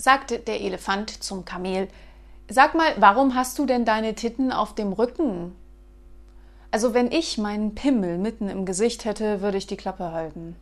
sagte der Elefant zum Kamel, Sag mal, warum hast du denn deine Titten auf dem Rücken? Also wenn ich meinen Pimmel mitten im Gesicht hätte, würde ich die Klappe halten.